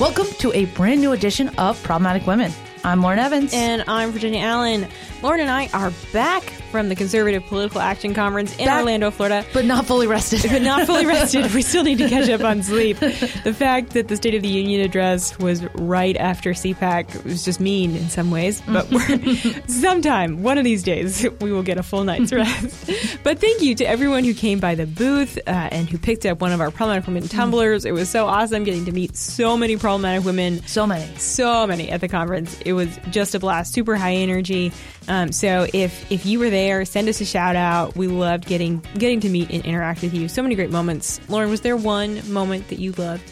Welcome to a brand new edition of Problematic Women. I'm Lauren Evans. And I'm Virginia Allen. Lauren and I are back from the Conservative Political Action Conference in. Orlando, Florida. but not fully rested. But not fully rested. We still need to catch up on sleep. The fact that the State of the Union address was right after CPAC was just mean in some ways. But we're, sometime, one of these days, we will get a full night's rest. But thank you to everyone who came by the booth uh, and who picked up one of our problematic women tumblers. It was so awesome getting to meet so many problematic women so many. so many at the conference. It was just a blast, super high energy. Um, so if if you were there, send us a shout out. We loved getting getting to meet and interact with you. So many great moments. Lauren, was there one moment that you loved?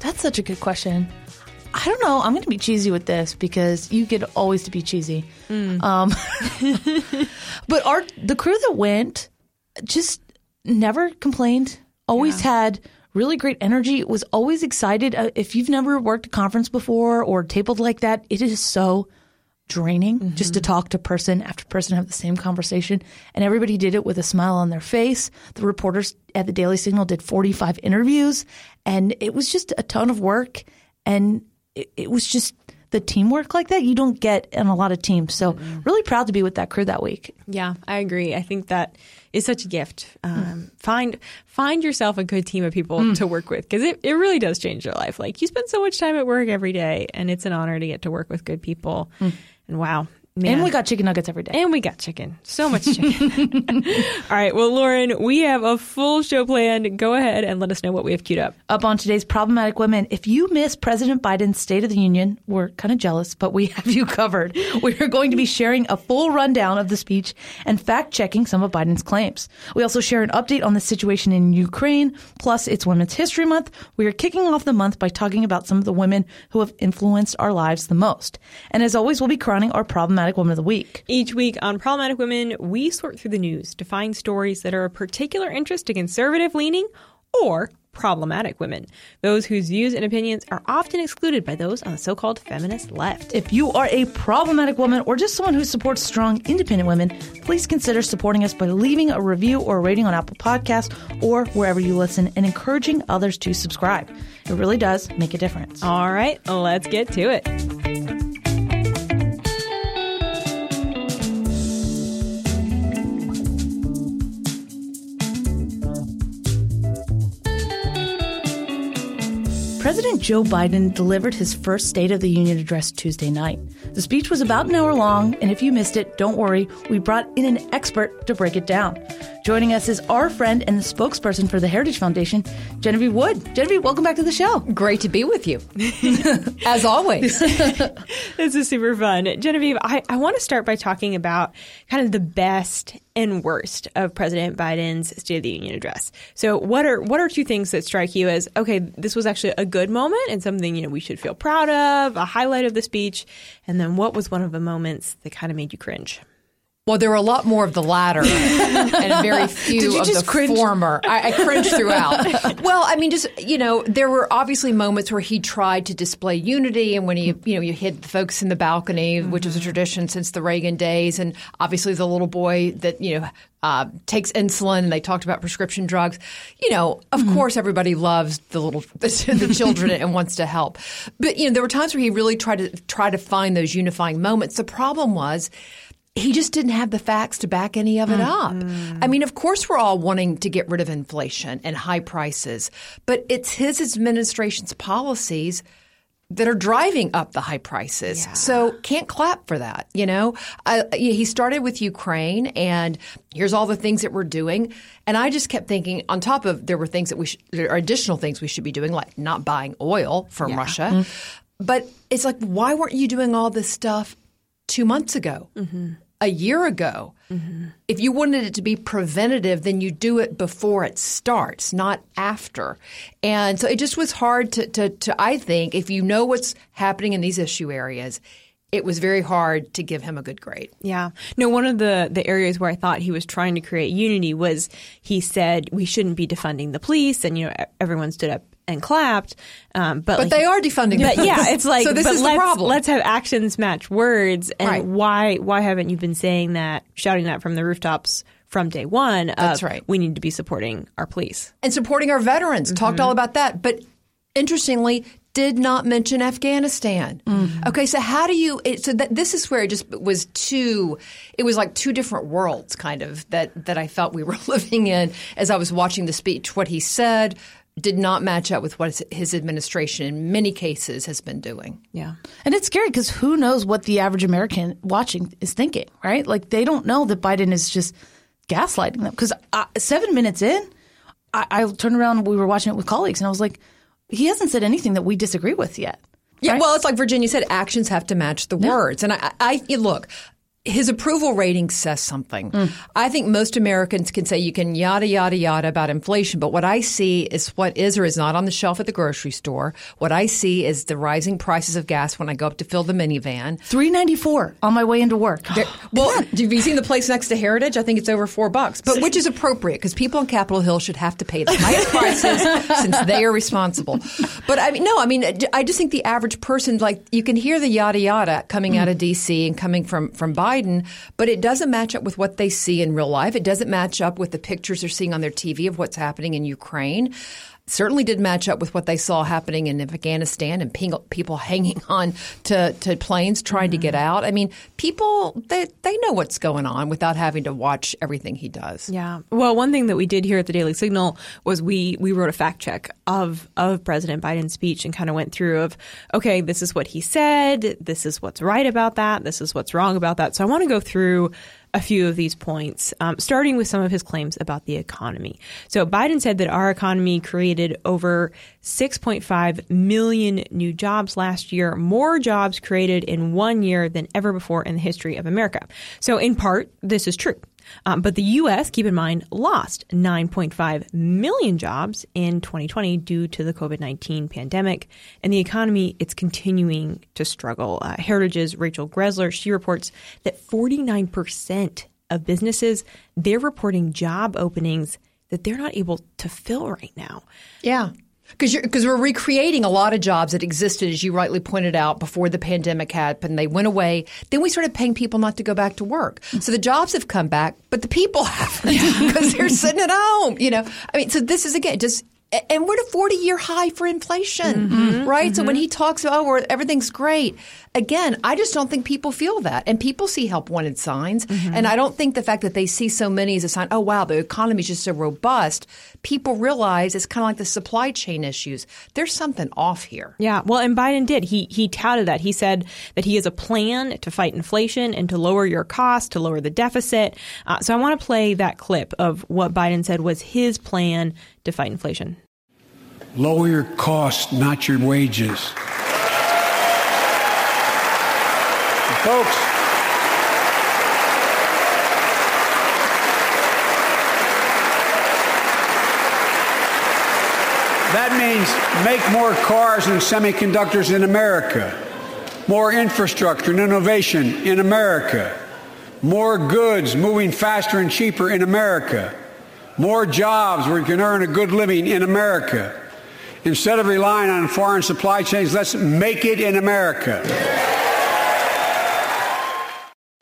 That's such a good question. I don't know. I'm going to be cheesy with this because you get always to be cheesy. Um, but our the crew that went just never complained. Always had really great energy. Was always excited. Uh, if you've never worked a conference before or tabled like that, it is so draining mm-hmm. just to talk to person after person have the same conversation. And everybody did it with a smile on their face. The reporters at the daily signal did 45 interviews and it was just a ton of work. And it, it was just the teamwork like that you don't get in a lot of teams. So mm-hmm. really proud to be with that crew that week. Yeah, I agree. I think that is such a gift. Um, mm. Find find yourself a good team of people mm. to work with because it, it really does change your life. Like you spend so much time at work every day, and it's an honor to get to work with good people. Mm. And wow, man. and we got chicken nuggets every day And we got chicken. So much chicken. All right. Well, Lauren, we have a full show planned. Go ahead and let us know what we have queued up. up on today's problematic women. If you miss President Biden's State of the Union, we're kind of jealous, but we have you covered. We are going to be sharing a full rundown of the speech and fact checking some of Biden's claims. We also share an update on the situation in Ukraine. Plus, it's Women's History Month. We are kicking off the month by talking about some of the women who have influenced our lives the most. And as always, we'll be crowning our problematic woman of the week. Each week on Problematic Women, we sort through the news to find stories that are of particular interest to conservative leaning or problematic women, those whose views and opinions are often excluded by those on the so called feminist left. If you are a problematic woman or just someone who supports strong, independent women, please consider supporting us by leaving a review or a rating on Apple Podcasts or wherever you listen and encouraging others to subscribe. It really does make a difference. All right, let's get to it. President Joe Biden delivered his first State of the Union address Tuesday night. The speech was about an hour long, and if you missed it, don't worry, we brought in an expert to break it down. Joining us is our friend and the spokesperson for the Heritage Foundation, Genevieve Wood. Genevieve, welcome back to the show. Great to be with you, as always. This is super fun. Genevieve, I, I want to start by talking about kind of the best and worst of President Biden's State of the Union address. So what are what are two things that strike you as okay, this was actually a good moment and something, you know, we should feel proud of, a highlight of the speech, and then what was one of the moments that kind of made you cringe? Well, there were a lot more of the latter and very few of the cringe? former. I, I cringed throughout. well, I mean, just you know, there were obviously moments where he tried to display unity, and when he, you know, you hit the folks in the balcony, which was a tradition since the Reagan days, and obviously the little boy that you know uh, takes insulin, and they talked about prescription drugs. You know, of course, everybody loves the little the children and wants to help, but you know, there were times where he really tried to try to find those unifying moments. The problem was he just didn't have the facts to back any of it up. I mean, of course, we're all wanting to get rid of inflation and high prices, but it's his administration's policies that are driving up the high prices. So can't clap for that, you know? Uh, he started with Ukraine and here's all the things that we're doing. And I just kept thinking on top of there were things that we should, there are additional things we should be doing, like not buying oil from Russia. But it's like, why weren't you doing all this stuff two months ago? A year ago. Mm-hmm. If you wanted it to be preventative, then you do it before it starts, not after. And so it just was hard to, to, to I think, if you know what's happening in these issue areas, it was very hard to give him a good grade. Yeah. No, one of the, the areas where I thought he was trying to create unity was he said we shouldn't be defunding the police, and you know everyone stood up and clapped. Um, but But like, they are defunding But yeah, it's like So this is the problem. Let's have actions match words. And Right. why why haven't you been saying that, shouting that from the rooftops from day one? That's right. We need to be supporting our police. and supporting our veterans. Talked all about that. But interestingly, did not mention Afghanistan. Okay, so how do you? It, so that this is where it just was two. It was like two different worlds, kind of that that I felt we were living in as I was watching the speech. What he said did not match up with what his administration, in many cases, has been doing. Yeah. And it's scary because who knows what the average American watching is thinking, right? Like they don't know that Biden is just gaslighting them. Because uh, seven minutes in, I, I turned around we were watching it with colleagues, and I was like, he hasn't said anything that we disagree with yet. Yeah, right? well, it's like Virginia said, actions have to match the words. And I, I look, his approval rating says something. Mm. I think most Americans can say you can yada yada yada about inflation, but what I see is what is or is not on the shelf at the grocery store. What I see is the rising prices of gas when I go up to fill the minivan. Three ninety four on my way into work. There- well, have you seen the place next to Heritage? I think it's over four bucks, but which is appropriate because people on Capitol Hill should have to pay the highest prices since they are responsible. But I mean, no, I mean, I just think the average person, like, you can hear the yada yada coming out of D.C. and coming from from Biden, but it doesn't match up with what they see in real life. It doesn't match up with the pictures they're seeing on their TV of what's happening in Ukraine certainly did match up with what they saw happening in Afghanistan and people hanging on to, to planes trying to get mm-hmm. out. I mean, people they they know what's going on without having to watch everything he does. Yeah. Well, one thing that we did here at the Daily Signal was we we wrote a fact check of of President Biden's speech and kind of went through of okay, this is what he said, this is what's right about that, this is what's wrong about that. So I want to go through a few of these points, um, starting with some of his claims about the economy. So Biden said that our economy created over 6.5 million new jobs last year, more jobs created in one year than ever before in the history of America. So in part, this is true. Um, but the U.S., keep in mind, lost 9.5 million jobs in 2020 due to the COVID 19 pandemic. And the economy, it's continuing to struggle. Uh, Heritage's Rachel Greszler, she reports that 49% of businesses, they're reporting job openings that they're not able to fill right now. Yeah. Because because we're recreating a lot of jobs that existed, as you rightly pointed out, before the pandemic happened. They went away. Then we started paying people not to go back to work. So the jobs have come back, but the people haven't because they're sitting at home. You know, I mean, so this is again just. And we're at a 40 year high for inflation, mm-hmm. right? So mm-hmm. when he talks about, oh, everything's great, again, I just don't think people feel that. And people see help wanted signs. Mm-hmm. And I don't think the fact that they see so many is a sign, oh, wow, the economy is just so robust, people realize it's kind of like the supply chain issues. There's something off here. Yeah, well, and Biden did. He he touted that. He said that he has a plan to fight inflation and to lower your costs, to lower the deficit. Uh, so I want to play that clip of what Biden said was his plan to fight inflation. Lower your costs, not your wages. Folks, that means make more cars and semiconductors in America, more infrastructure and innovation in America, more goods moving faster and cheaper in America, more jobs where you can earn a good living in America. Instead of relying on foreign supply chains, let's make it in America.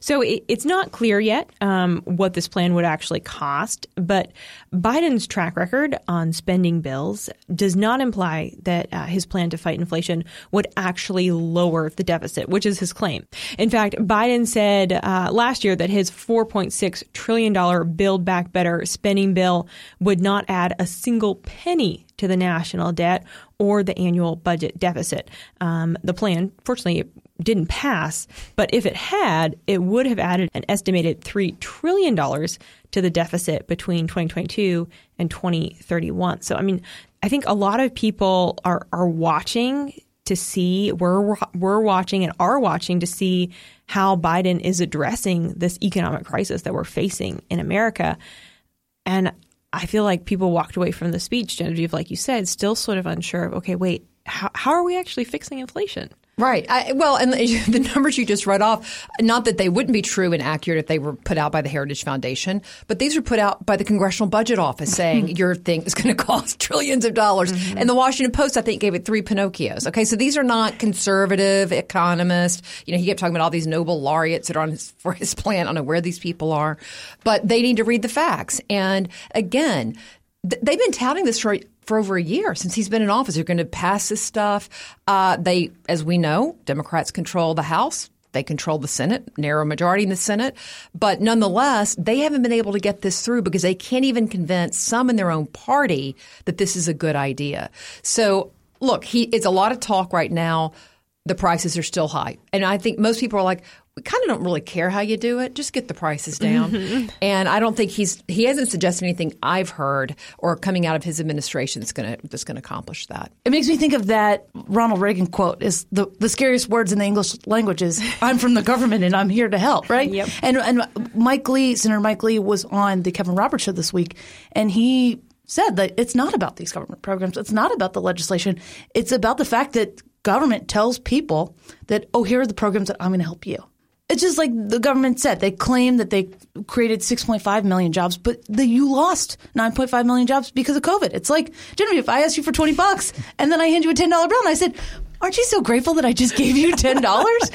So it, it's not clear yet um, what this plan would actually cost, but Biden's track record on spending bills does not imply that uh, his plan to fight inflation would actually lower the deficit, which is his claim. In fact, Biden said uh, last year that his $4.6 trillion Build Back Better spending bill would not add a single penny to the national debt or the annual budget deficit. Um, the plan, fortunately, didn't pass, but if it had, it would have added an estimated $3 trillion to the deficit between 2022 and 2031. So, I mean, I think a lot of people are, are watching to see, we're, we're watching and are watching to see how Biden is addressing this economic crisis that we're facing in America. And I feel like people walked away from the speech, Genevieve, like you said, still sort of unsure of, okay, wait, how, how are we actually fixing inflation? Right. I, well, and the, the numbers you just read off, not that they wouldn't be true and accurate if they were put out by the Heritage Foundation, but these were put out by the Congressional Budget Office saying your thing is going to cost trillions of dollars. Mm-hmm. And the Washington Post, I think, gave it three Pinocchios. Okay. So these are not conservative economists. You know, he kept talking about all these Nobel laureates that are on his, for his plan. I don't know where these people are, but they need to read the facts. And again, th- they've been touting this for for over a year since he's been in office. They're going to pass this stuff. Uh, they, as we know, Democrats control the House. They control the Senate, narrow majority in the Senate. But nonetheless, they haven't been able to get this through because they can't even convince some in their own party that this is a good idea. So look, he, it's a lot of talk right now. The prices are still high. And I think most people are like, we kind of don't really care how you do it. Just get the prices down. Mm-hmm. And I don't think he's he hasn't suggested anything I've heard or coming out of his administration that's going to that's going to accomplish that. It makes me think of that Ronald Reagan quote: "Is the the scariest words in the English language is I'm from the government and I'm here to help." Right? Yep. And and Mike Lee, Senator Mike Lee, was on the Kevin Roberts show this week, and he said that it's not about these government programs. It's not about the legislation. It's about the fact that government tells people that, oh, here are the programs that I'm going to help you. It's just like the government said. They claim that they created 6.5 million jobs, but the, you lost 9.5 million jobs because of COVID. It's like, Genevieve, if I asked you for 20 bucks and then I hand you a $10 bill and I said, aren't you so grateful that I just gave you ten dollars?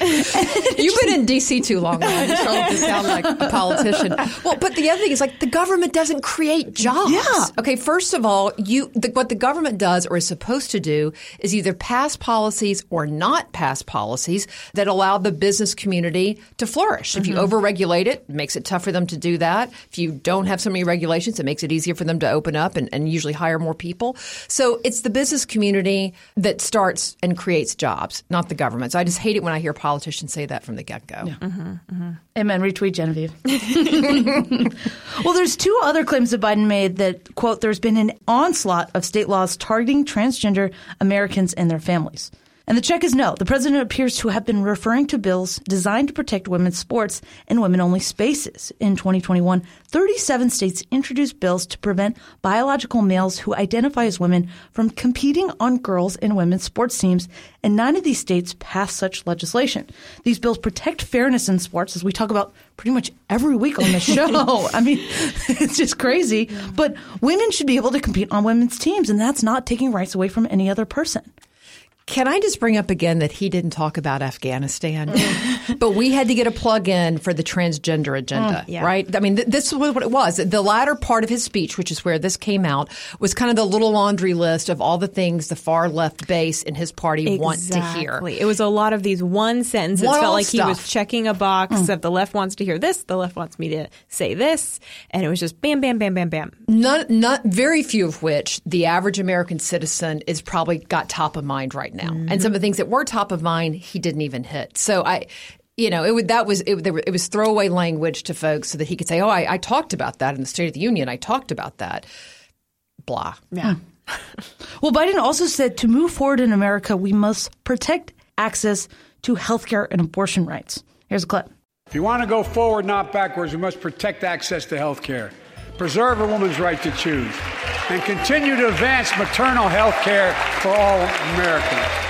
You've been in D.C. too long. I'm starting to sound like a politician. Well, but the other thing is like the government doesn't create jobs. Yeah. Okay. First of all, you the, what the government does or is supposed to do is either pass policies or not pass policies that allow the business community to flourish. If you mm-hmm. overregulate it, it makes it tough for them to do that. If you don't have so many regulations, it makes it easier for them to open up and, and usually hire more people. So it's the business community that starts and creates creates jobs, not the government. So I just hate it when I hear politicians say that from the get go. Yeah. Mm-hmm, mm-hmm. Amen. Retweet Genevieve. well, there's two other claims that Biden made that, quote, there's been an onslaught of state laws targeting transgender Americans and their families. And the check is no. The president appears to have been referring to bills designed to protect women's sports and women only spaces. In 2021, 37 states introduced bills to prevent biological males who identify as women from competing on girls' and women's sports teams, and nine of these states passed such legislation. These bills protect fairness in sports, as we talk about pretty much every week on the show. I mean, it's just crazy. But women should be able to compete on women's teams, and that's not taking rights away from any other person. Can I just bring up again that he didn't talk about Afghanistan, but we had to get a plug in for the transgender agenda, mm, yeah. right? I mean, th- this was what it was. The latter part of his speech, which is where this came out, was kind of the little laundry list of all the things the far left base in his party exactly. want to hear. It was a lot of these one sentences. One it felt like stuff. he was checking a box mm. of the left wants to hear this, the left wants me to say this, and it was just bam, bam, bam, bam, bam. Not, not very few of which the average American citizen is probably got top of mind right now now. Mm-hmm. And some of the things that were top of mind, he didn't even hit. So I, you know, it would, that was it, it was throwaway language to folks so that he could say, "Oh, I, I, talked about that in the State of the Union. I talked about that." Blah. Yeah. well, Biden also said to move forward in America, we must protect access to health care and abortion rights. Here's a clip. If you want to go forward, not backwards, we must protect access to health care preserve a woman's right to choose, and continue to advance maternal health care for all Americans.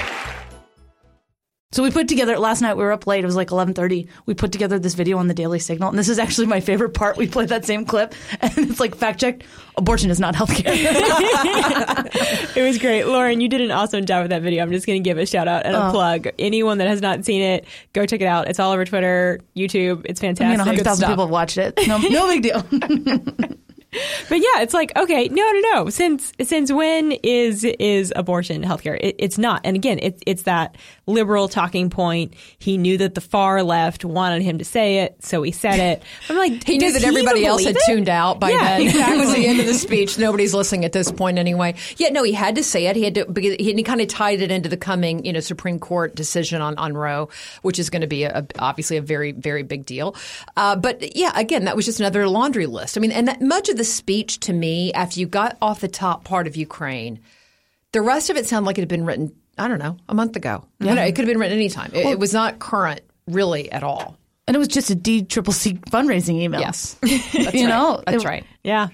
So we put together last night. We were up late. It was like eleven thirty. We put together this video on the Daily Signal, and this is actually my favorite part. We played that same clip, and it's like fact checked. Abortion is not healthcare. it was great, Lauren. You did an awesome job with that video. I'm just going to give a shout out and a oh. plug. Anyone that has not seen it, go check it out. It's all over Twitter, YouTube. It's fantastic. I mean, hundred thousand people have watched it. No, no big deal. but yeah, it's like okay, no, no, no. Since since when is is abortion healthcare? It, it's not. And again, it, it's that liberal talking point. He knew that the far left wanted him to say it, so he said it. I'm like, he knew that everybody else had it? tuned out by yeah, then. Exactly. it was the end of the speech. Nobody's listening at this point anyway. Yeah, no, he had to say it. He had to he, he kind of tied it into the coming, you know, Supreme Court decision on on Roe, which is going to be a, obviously a very very big deal. Uh, but yeah, again, that was just another laundry list. I mean, and that, much of the speech to me after you got off the top part of Ukraine, the rest of it sounded like it had been written, I don't know, a month ago. Mm-hmm. Know, it could have been written anytime. It, well, it was not current really at all. And it was just a D triple C fundraising email. Yes. That's you right. know, that's it, right. Yeah.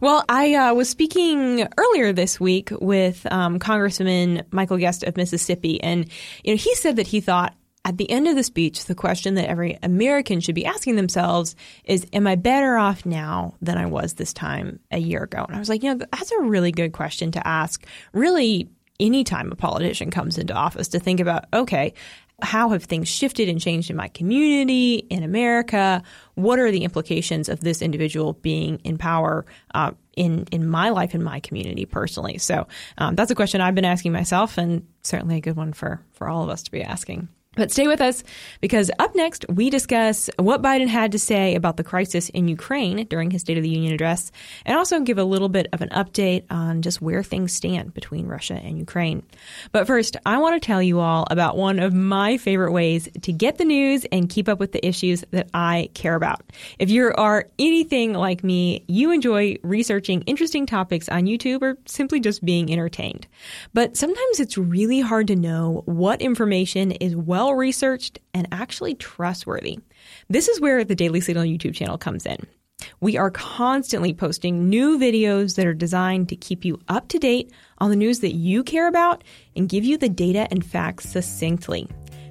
Well, I uh, was speaking earlier this week with um, Congressman Michael Guest of Mississippi, and you know he said that he thought at the end of the speech, the question that every American should be asking themselves is, Am I better off now than I was this time a year ago? And I was like, You know, that's a really good question to ask, really, anytime a politician comes into office to think about, okay, how have things shifted and changed in my community, in America? What are the implications of this individual being in power uh, in in my life in my community personally. So um, that's a question I've been asking myself, and certainly a good one for for all of us to be asking. But stay with us because up next, we discuss what Biden had to say about the crisis in Ukraine during his State of the Union address and also give a little bit of an update on just where things stand between Russia and Ukraine. But first, I want to tell you all about one of my favorite ways to get the news and keep up with the issues that I care about. If you are anything like me, you enjoy researching interesting topics on YouTube or simply just being entertained. But sometimes it's really hard to know what information is well well researched, and actually trustworthy. This is where the Daily Signal YouTube channel comes in. We are constantly posting new videos that are designed to keep you up to date on the news that you care about and give you the data and facts succinctly.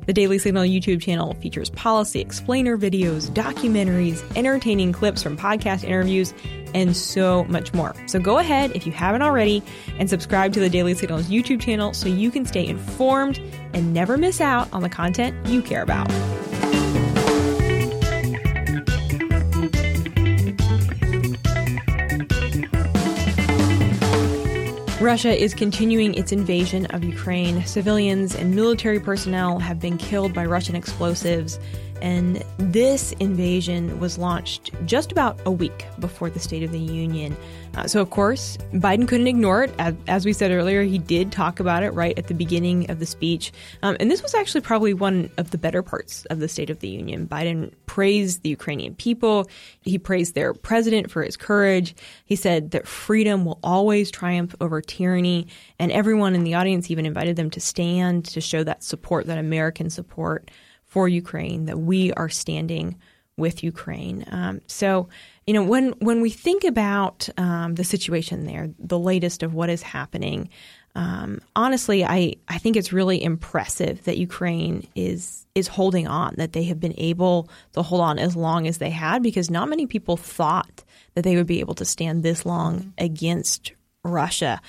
The Daily Signal YouTube channel features policy explainer videos, documentaries, entertaining clips from podcast interviews, and so much more. So go ahead, if you haven't already, and subscribe to the Daily Signals YouTube channel so you can stay informed and never miss out on the content you care about. Russia is continuing its invasion of Ukraine. Civilians and military personnel have been killed by Russian explosives. And this invasion was launched just about a week before the State of the Union. Uh, so, of course, Biden couldn't ignore it. As, as, we said earlier, he did talk about it right at the beginning of the speech. Um, and this was actually probably one of the better parts of the State of the Union. Biden praised the Ukrainian people, he praised their president for his courage. He said that freedom will always triumph over tyranny. And everyone in the audience even invited them to stand to show that support, that American support for Ukraine, that we are standing with Ukraine. Um, so, you know, when when we think about um, the situation there, the latest of what is happening, um, honestly, I, I think it's really impressive that Ukraine is is holding on, that they have been able to hold on as long as they had, because not many people thought that they would be able to stand this long mm-hmm. against Russia.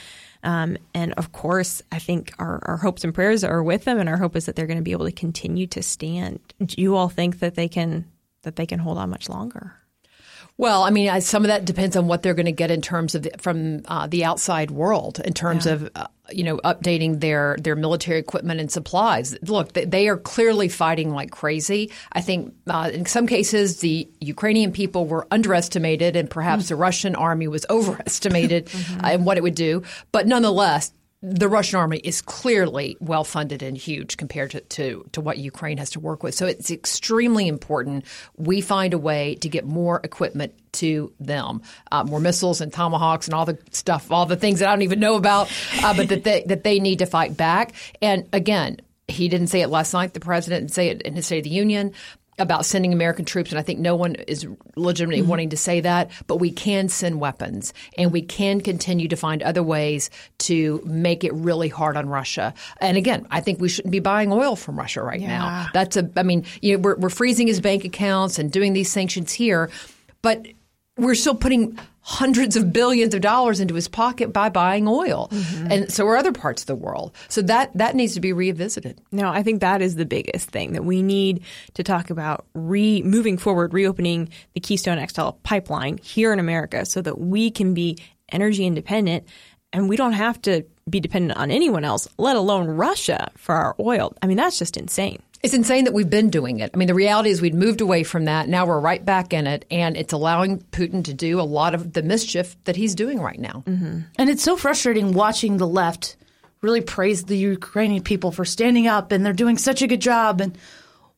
Um, and of course, I think our, our hopes and prayers are with them, and our hope is that they're going to be able to continue to stand. Do you all think that they can that they can hold on much longer? Well, I mean, some of that depends on what they're going to get in terms of the, from uh, the outside world, in terms yeah. of uh, you know updating their their military equipment and supplies. Look, they, they are clearly fighting like crazy. I think uh, in some cases the Ukrainian people were underestimated, and perhaps mm. the Russian army was overestimated mm-hmm. in what it would do. But nonetheless, the Russian army is clearly well funded and huge compared to, to, to, what Ukraine has to work with. So it's extremely important we find a way to get more equipment to them, uh, more missiles and tomahawks and all the stuff, all the things that I don't even know about, uh, but that they, that they need to fight back. And again, he didn't say it last night. The president didn't say it in his State of the Union about sending American troops, and I think no one is legitimately mm-hmm. wanting to say that, but we can send weapons and we can continue to find other ways to make it really hard on Russia. And again, I think we shouldn't be buying oil from Russia right yeah. now. That's a, I mean, you know, we're, we're freezing his bank accounts and doing these sanctions here, but we're still putting hundreds of billions of dollars into his pocket by buying oil. Mm-hmm. And so are other parts of the world. So that that needs to be revisited. No, I think that is the biggest thing that we need to talk about re moving forward, reopening the Keystone XL pipeline here in America so that we can be energy independent and we don't have to be dependent on anyone else, let alone Russia for our oil. I mean, that's just insane. It's insane that we've been doing it. I mean, the reality is we'd moved away from that. Now we're right back in it, and it's allowing Putin to do a lot of the mischief that he's doing right now. Mm-hmm. And it's so frustrating watching the left really praise the Ukrainian people for standing up, and they're doing such a good job. And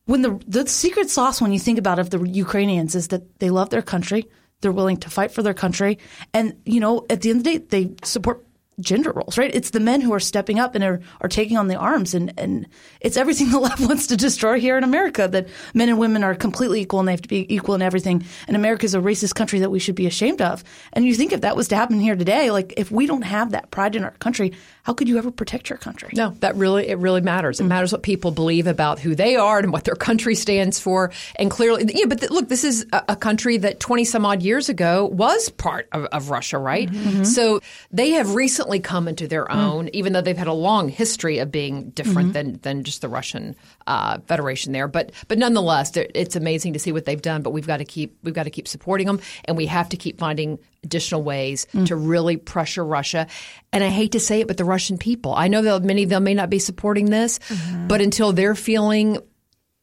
when the the secret sauce, when you think about it, of the Ukrainians is that they love their country, they're willing to fight for their country, and you know, at the end of the day, they support gender roles, right? It's the men who are stepping up and are, are taking on the arms. And, and it's everything the left wants to destroy here in America that men and women are completely equal and they have to be equal in everything. And America is a racist country that we should be ashamed of. And you think if that was to happen here today, like if we don't have that pride in our country, how could you ever protect your country? No, that really, it really matters. It mm-hmm. matters what people believe about who they are and what their country stands for. And clearly, yeah, but th- look, this is a, a, country that 20 some odd years ago was part of, of Russia, right? Mm-hmm. So they have recently come into their own, even though they've had a long history of being different than than just the Russian uh, Federation there. But but nonetheless, it's amazing to see what they've done. But we've got to keep we've got to keep supporting them, and we have to keep finding additional ways to really pressure Russia. And I hate to say it, but the Russian people. I know that many of them may not be supporting this, but until they're feeling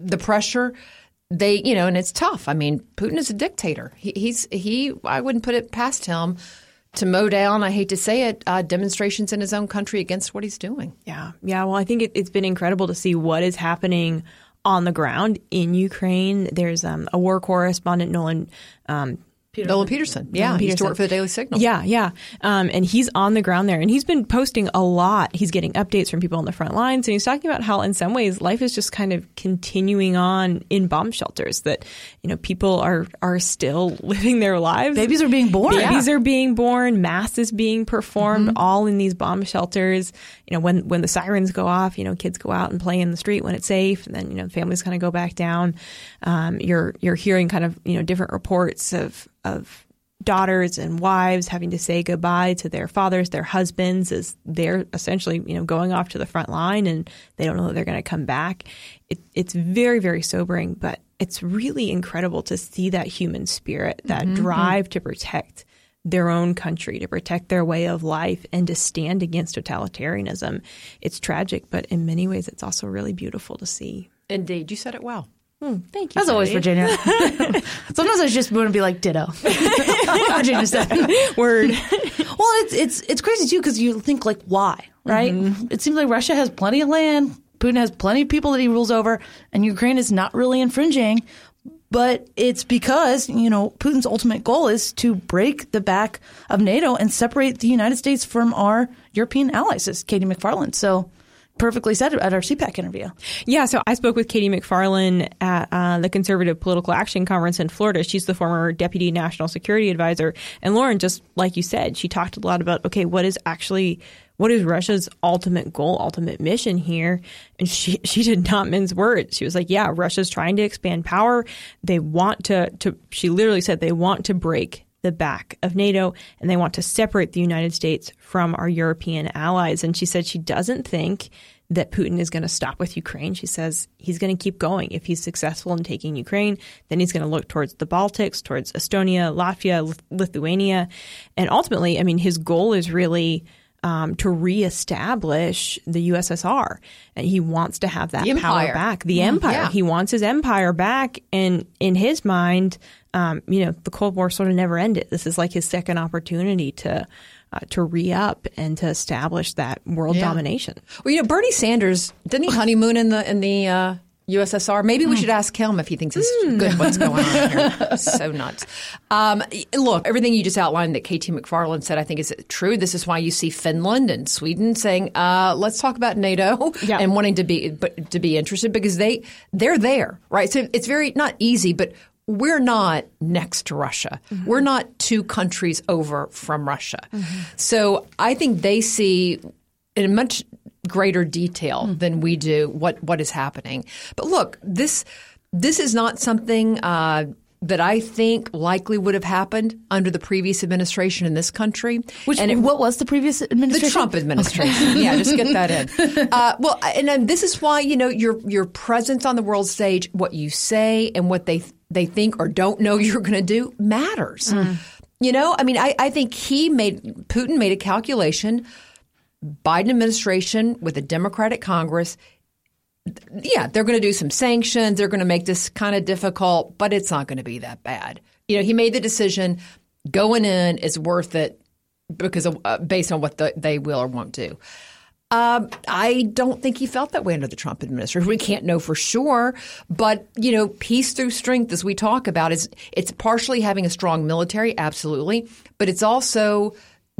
the pressure they you know and it's tough i mean putin is a dictator he, he's he i wouldn't put it past him to mow down i hate to say it uh, demonstrations in his own country against what he's doing Yeah, yeah. Well, I think it, it's been incredible to see what is happening on the ground in Ukraine. There's um, a war correspondent, Nolan. Um, Nolan Peterson. Yeah, he used to work for the Daily Signal. Yeah, yeah. Um, and he's on the ground there and he's been posting a lot. He's getting updates from people on the front lines and he's talking about how in some ways life is just kind of continuing on in bomb shelters that, you know, people are, are still living their lives. Babies are being born. Babies are being born, mass is being performed, all in these bomb shelters. You know, when when the sirens go off, you know, kids go out and play in the street when it's safe, and then you know, families kind of go back down. Um, you're you're hearing kind of you know different reports of of daughters and wives having to say goodbye to their fathers, their husbands, as they're essentially you know going off to the front line and they don't know that they're going to come back. It, it's very very sobering, but it's really incredible to see that human spirit, that mm-hmm. drive to protect their own country, to protect their way of life, and to stand against totalitarianism. It's tragic, but in many ways, it's also really beautiful to see. Indeed, you said it well. Hmm, thank you. As always, Virginia. Sometimes I just want to be like ditto. Virginia said. Word. Well, it's it's it's crazy too because you think like why, right? Mm-hmm. It seems like Russia has plenty of land, Putin has plenty of people that he rules over, and Ukraine is not really infringing. But it's because you know Putin's ultimate goal is to break the back of NATO and separate the United States from our European allies, as KT McFarland so perfectly said at our CPAC interview. Yeah, so I spoke with KT McFarland at uh, the Conservative Political Action Conference in Florida. She's the former Deputy National Security Advisor. And Lauren, just like you said, she talked a lot about, okay, what is actually, what is Russia's ultimate goal, ultimate mission here? And she, she did not mince words. She was like, yeah, Russia's trying to expand power. They want to, to she literally said they want to break the back of NATO and they want to separate the United States from our European allies. And she said she doesn't think that Putin is going to stop with Ukraine. She says he's going to keep going. If he's successful in taking Ukraine, then he's going to look towards the Baltics, towards Estonia, Latvia, Lithuania. And ultimately, I mean, his goal is really um, to reestablish the USSR. And he wants to have that power empire. back, the empire. yeah. He wants his empire back. And in his mind, um, you know, the Cold War sort of never ended. This is like his second opportunity to. Uh, to re up and to establish that world Yeah. domination. Well, you know, Bernie Sanders didn't he honeymoon in the in the uh, USSR? Maybe we should ask him if he thinks it's good what's going on here. so nuts. Um, look, everything you just outlined that KT McFarland said, I think is true. This is why you see Finland and Sweden saying, uh, "Let's talk about NATO," Yeah. and wanting to be but, to be interested because they they're there, right? So it's very not easy, but. We're not next to Russia. We're not two countries over from Russia. So I think they see in a much greater detail than we do what what is happening. But look, this this is not something uh, that I think likely would have happened under the previous administration in this country. Which and it, what was the previous administration? the? Trump administration. yeah, just get that in. Uh, well, and then this is why you know your your presence on the world stage, what you say, and what they they think or don't know you're going to do matters. You know, I mean, I, I think he made Putin made a calculation. Biden administration with a Democratic Congress. Yeah, they're going to do some sanctions. They're going to make this kind of difficult, but it's not going to be that bad. You know, he made the decision going in is worth it because of, uh, based on what the, they will or won't do. Um, I don't think he felt that way under the Trump administration. We can't know for sure, but you know, peace through strength, as we talk about, is it's partially having a strong military, absolutely, but it's also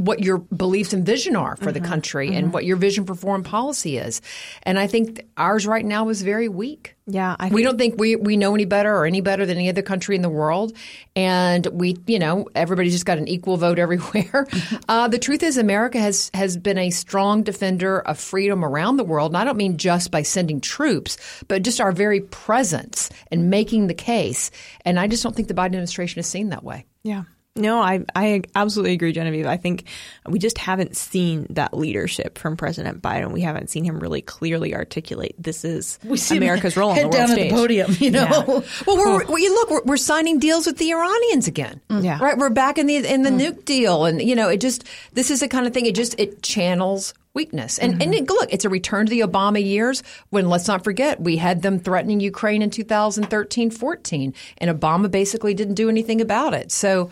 what your beliefs and vision are for the country and what your vision for foreign policy is. And I think ours right now is very weak. Yeah, I we don't think we, we know any better or any better than any other country in the world. And we, you know, everybody's just got an equal vote everywhere. uh, the truth is, America has, has been a strong defender of freedom around the world. And I don't mean just by sending troops, but just our very presence and making the case. And I just don't think the Biden administration is seen that way. Yeah. No, I I absolutely agree, Genevieve. I think we just haven't seen that leadership from President Biden. We haven't seen him really clearly articulate this is We see America's role on head the world down stage. at the podium, you know. Well, we're, we look, we're, we're signing deals with the Iranians again. Mm. Yeah. Right. We're back in the in the mm. nuke deal, and you know, it just this is the kind of thing. It just it channels weakness, and and look, it's a return to the Obama years when let's not forget we had them threatening Ukraine in 2013-14, and Obama basically didn't do anything about it. So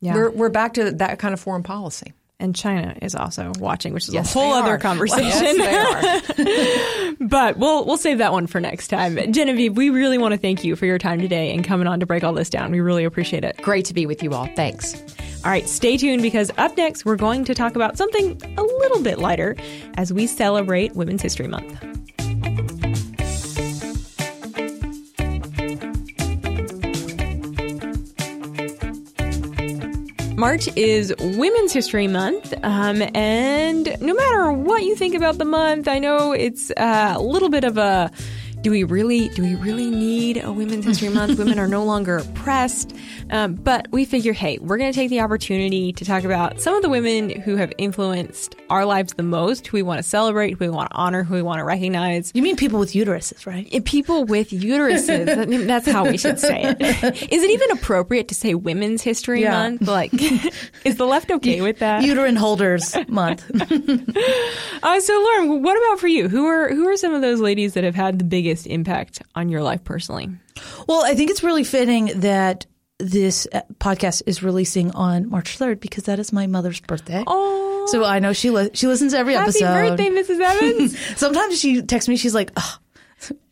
Yeah. we're we're back to that kind of foreign policy. And China is also watching, which is Yes, a whole other conversation. Yes, but we'll we'll save that one for next time. Genevieve, we really want to thank you for your time today and coming on to break all this down. We really appreciate it. Great to be with you all. Thanks. All right, stay tuned because up next we're going to talk about something a little bit lighter as we celebrate Women's History Month. March is Women's History Month, um, and no matter what you think about the month, I know it's uh, a little bit of a do we really do we really need a Women's History Month? Women are no longer oppressed, um, but we figure, hey, we're going to take the opportunity to talk about some of the women who have influenced our lives the most, who we want to celebrate, who we want to honor, who we want to recognize. You mean people with uteruses, right? Uh, People with uteruses. that's how we should say it. Is it even appropriate to say Women's History Yeah. Month? Like, is the left okay with that? Uterine holders month. Uh, so, Lauren, what about for you? Who are who are some of those ladies that have had the biggest impact on your life personally? Well, I think it's really fitting that this uh, podcast is releasing on March 3rd because that is my mother's birthday. Oh, So I know she li- she listens to every happy episode. Happy birthday, Mrs. Evans! Sometimes she texts me, she's like, "Ugh."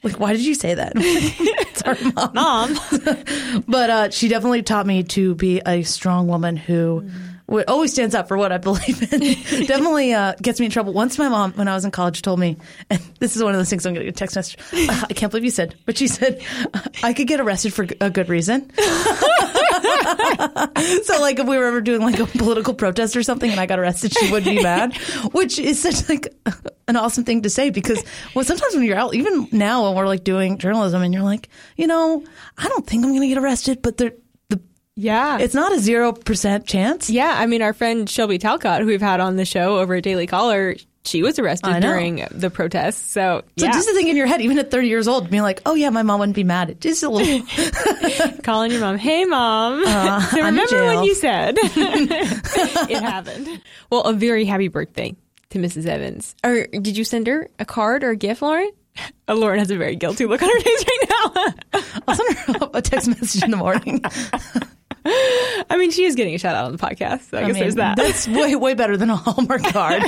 like, why did you say that? it's our mom. Mom, But uh, she definitely taught me to be a strong woman who w- always stands up for what I believe in. definitely uh, gets me in trouble. Once my mom, when I was in college, told me, and this is one of those things I'm going to get a text message. "Uh, I can't believe you said, but she said I could get arrested for a good reason. so, like, if we were ever doing like a political protest or something, and I got arrested, she would be mad, which is such like an awesome thing to say because well, sometimes when you're out, even now when we're like doing journalism, and you're like, you know, I don't think I'm going to get arrested, but there, the yeah, it's not a zero percent chance. yeah. I mean, our friend Shelby Talcott, who we've had on the show over at Daily Caller, she was arrested during the protests. So, So yeah, just to think in your head, even at 30 years old, being like, oh yeah, my mom wouldn't be mad. It's just a little. calling your mom, "Hey, mom, so remember when jail." you said it happened?" Well, a very happy birthday to Mrs. Evans. Or did you send her a card or a gift, Lauren? Uh, Lauren has a very guilty look on her face right now. I'll send her a text message in the morning. I mean, she is getting a shout out on the podcast. So I, guess there's that. That's way way better than a Hallmark card.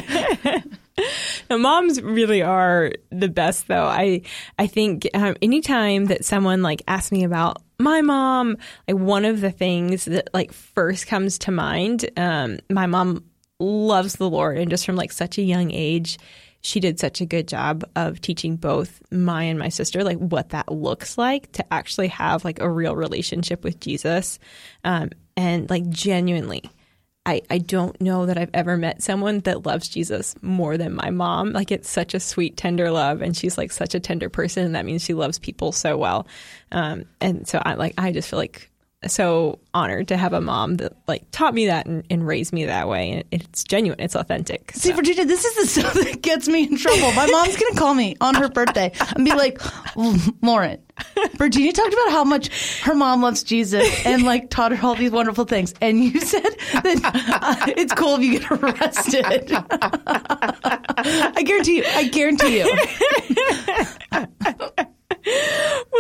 Now, moms really are the best, though. I I think um, anytime that someone like asks me about my mom, like one of the things that like first comes to mind, um, my mom loves the Lord, and just from like such a young age, she did such a good job of teaching both my and my sister like what that looks like to actually have like a real relationship with Jesus, um, and like genuinely. I, I don't know that I've ever met someone that loves Jesus more than my mom. Like it's such a sweet, tender love, and she's like such a tender person, and that means she loves people so well. Um, and so I like I just feel like so honored to have a mom that like taught me that and, and raised me that way, and it's genuine, it's authentic. See, Virginia, this is the stuff that gets me in trouble. My mom's gonna call me on her birthday and be like, Lauren, Virginia talked about how much her mom loves Jesus and like taught her all these wonderful things, and you said that uh, it's cool if you get arrested. I guarantee you. I guarantee you.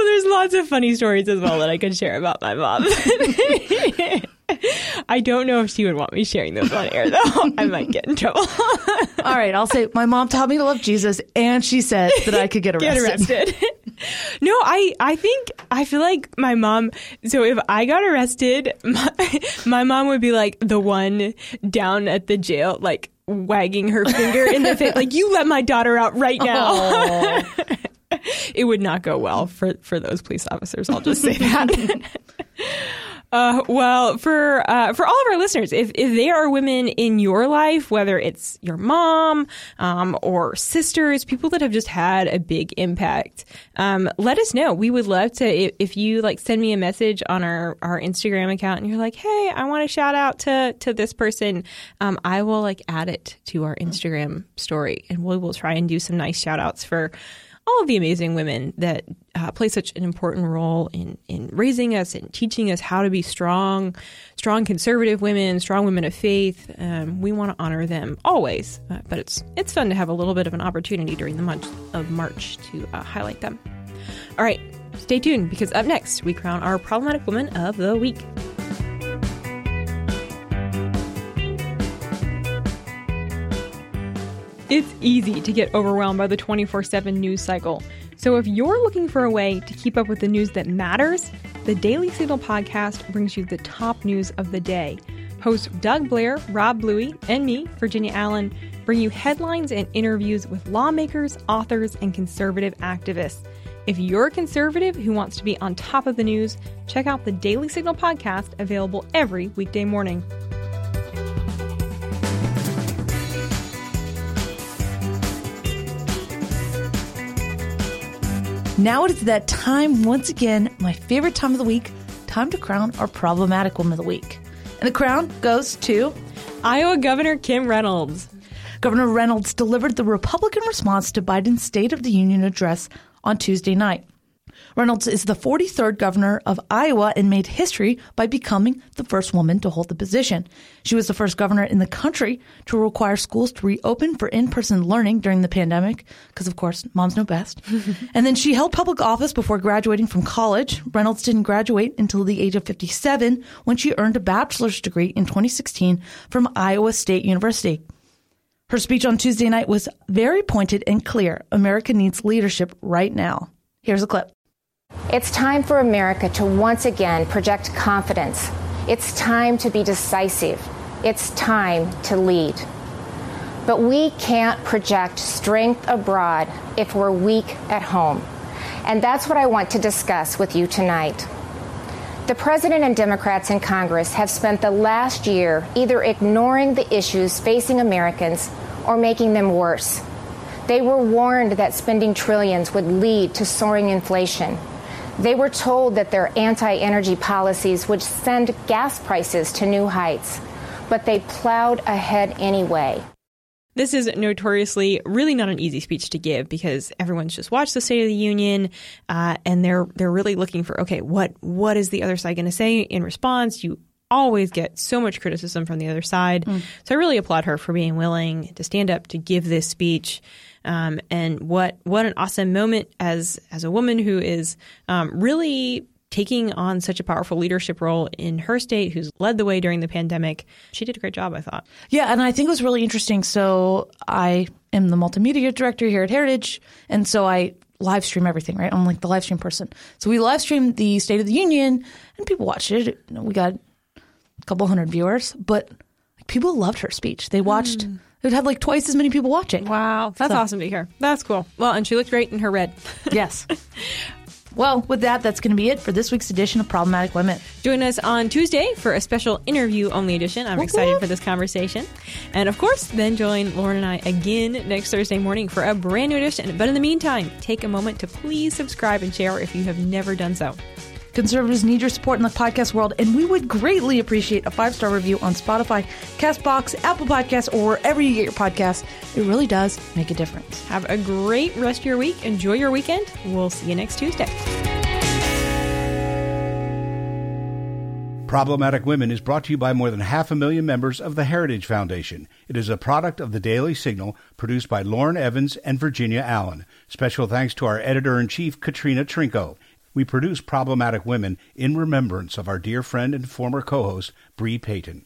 There's lots of funny stories as well that I could share about my mom. I don't know if she would want me sharing those on air, though. I might get in trouble. All right, I'll say my mom taught me to love Jesus, and she said that I could get arrested. get arrested. no, I I think I feel like my mom. So if I got arrested, my, my mom would be like the one down at the jail, like wagging her finger in the face, like you let my daughter out right now. it would not go well for for those police officers. I'll just say that. Uh, well, for uh, for all of our listeners, if if there are women in your life, whether it's your mom um, or sisters, people that have just had a big impact, um, let us know. We would love to if, if you like send me a message on our our Instagram account and you're like, hey, I want to shout out to to this person. Um, I will like add it to our Instagram story, and we will try and do some nice shout outs for all of the amazing women that uh, play such an important role in, in raising us and teaching us how to be strong, strong conservative women, strong women of faith. Um, we want to honor them always, uh, but it's it's fun to have a little bit of an opportunity during the month of March to uh, highlight them. All right, stay tuned because up next we crown our problematic woman of the week. It's easy to get overwhelmed by the 24 7 news cycle. So, if you're looking for a way to keep up with the news that matters, the Daily Signal podcast brings you the top news of the day. Hosts Doug Blair, Rob Bluey, and me, Virginia Allen, bring you headlines and interviews with lawmakers, authors, and conservative activists. If you're a conservative who wants to be on top of the news, check out the Daily Signal podcast available every weekday morning. Now it is that time once again, my favorite time of the week, time to crown our problematic woman of the week. And the crown goes to Iowa Governor Kim Reynolds. Governor Reynolds delivered the Republican response to Biden's State of the Union address on Tuesday night. Reynolds is the 43rd governor of Iowa and made history by becoming the first woman to hold the position. She was the first governor in the country to require schools to reopen for in-person learning during the pandemic, because of course, moms know best. and then she held public office before graduating from college. Reynolds didn't graduate until the age of 57 when she earned a bachelor's degree in 2016 from Iowa State University. Her speech on Tuesday night was very pointed and clear. America needs leadership right now. Here's a clip. It's time for America to once again project confidence. It's time to be decisive. It's time to lead. But we can't project strength abroad if we're weak at home. And that's what I want to discuss with you tonight. The President and Democrats in Congress have spent the last year either ignoring the issues facing Americans or making them worse. They were warned that spending trillions would lead to soaring inflation. They were told that their anti energy policies would send gas prices to new heights, but they plowed ahead anyway. This is notoriously really not an easy speech to give because everyone's just watched the State of the Union, uh, and they're they're really looking for okay, what what is the other side going to say in response? You always get so much criticism from the other side, mm. so I really applaud her for being willing to stand up to give this speech. Um, and what what an awesome moment as as a woman who is um, really taking on such a powerful leadership role in her state, who's led the way during the pandemic. She did a great job, I thought. Yeah, and I think it was really interesting. So I am the multimedia director here at Heritage, and so I live stream everything, right? I'm like the live stream person. So we live streamed the State of the Union, and people watched it. We got a couple hundred viewers, but people loved her speech. They watched. Mm. It would have like twice as many people watching. Wow, that's so. awesome to hear. That's cool. Well, and she looked great in her red. yes. Well, with that, that's going to be it for this week's edition of Problematic Women. Join us on Tuesday for a special interview only edition. I'm excited for this conversation. And of course, then join Lauren and I again next Thursday morning for a brand new edition. But in the meantime, take a moment to please subscribe and share if you have never done so. Conservatives need your support in the podcast world, and we would greatly appreciate a five star review on Spotify, Castbox, Apple Podcasts, or wherever you get your podcasts. It really does make a difference. Have a great rest of your week. Enjoy your weekend. We'll see you next Tuesday. Problematic Women is brought to you by more than half a million members of the Heritage Foundation. It is a product of the Daily Signal, produced by Lauren Evans and Virginia Allen. Special thanks to our editor in chief, Katrina Trinko we produce Problematic Women in remembrance of our dear friend and former co host, Bre Payton.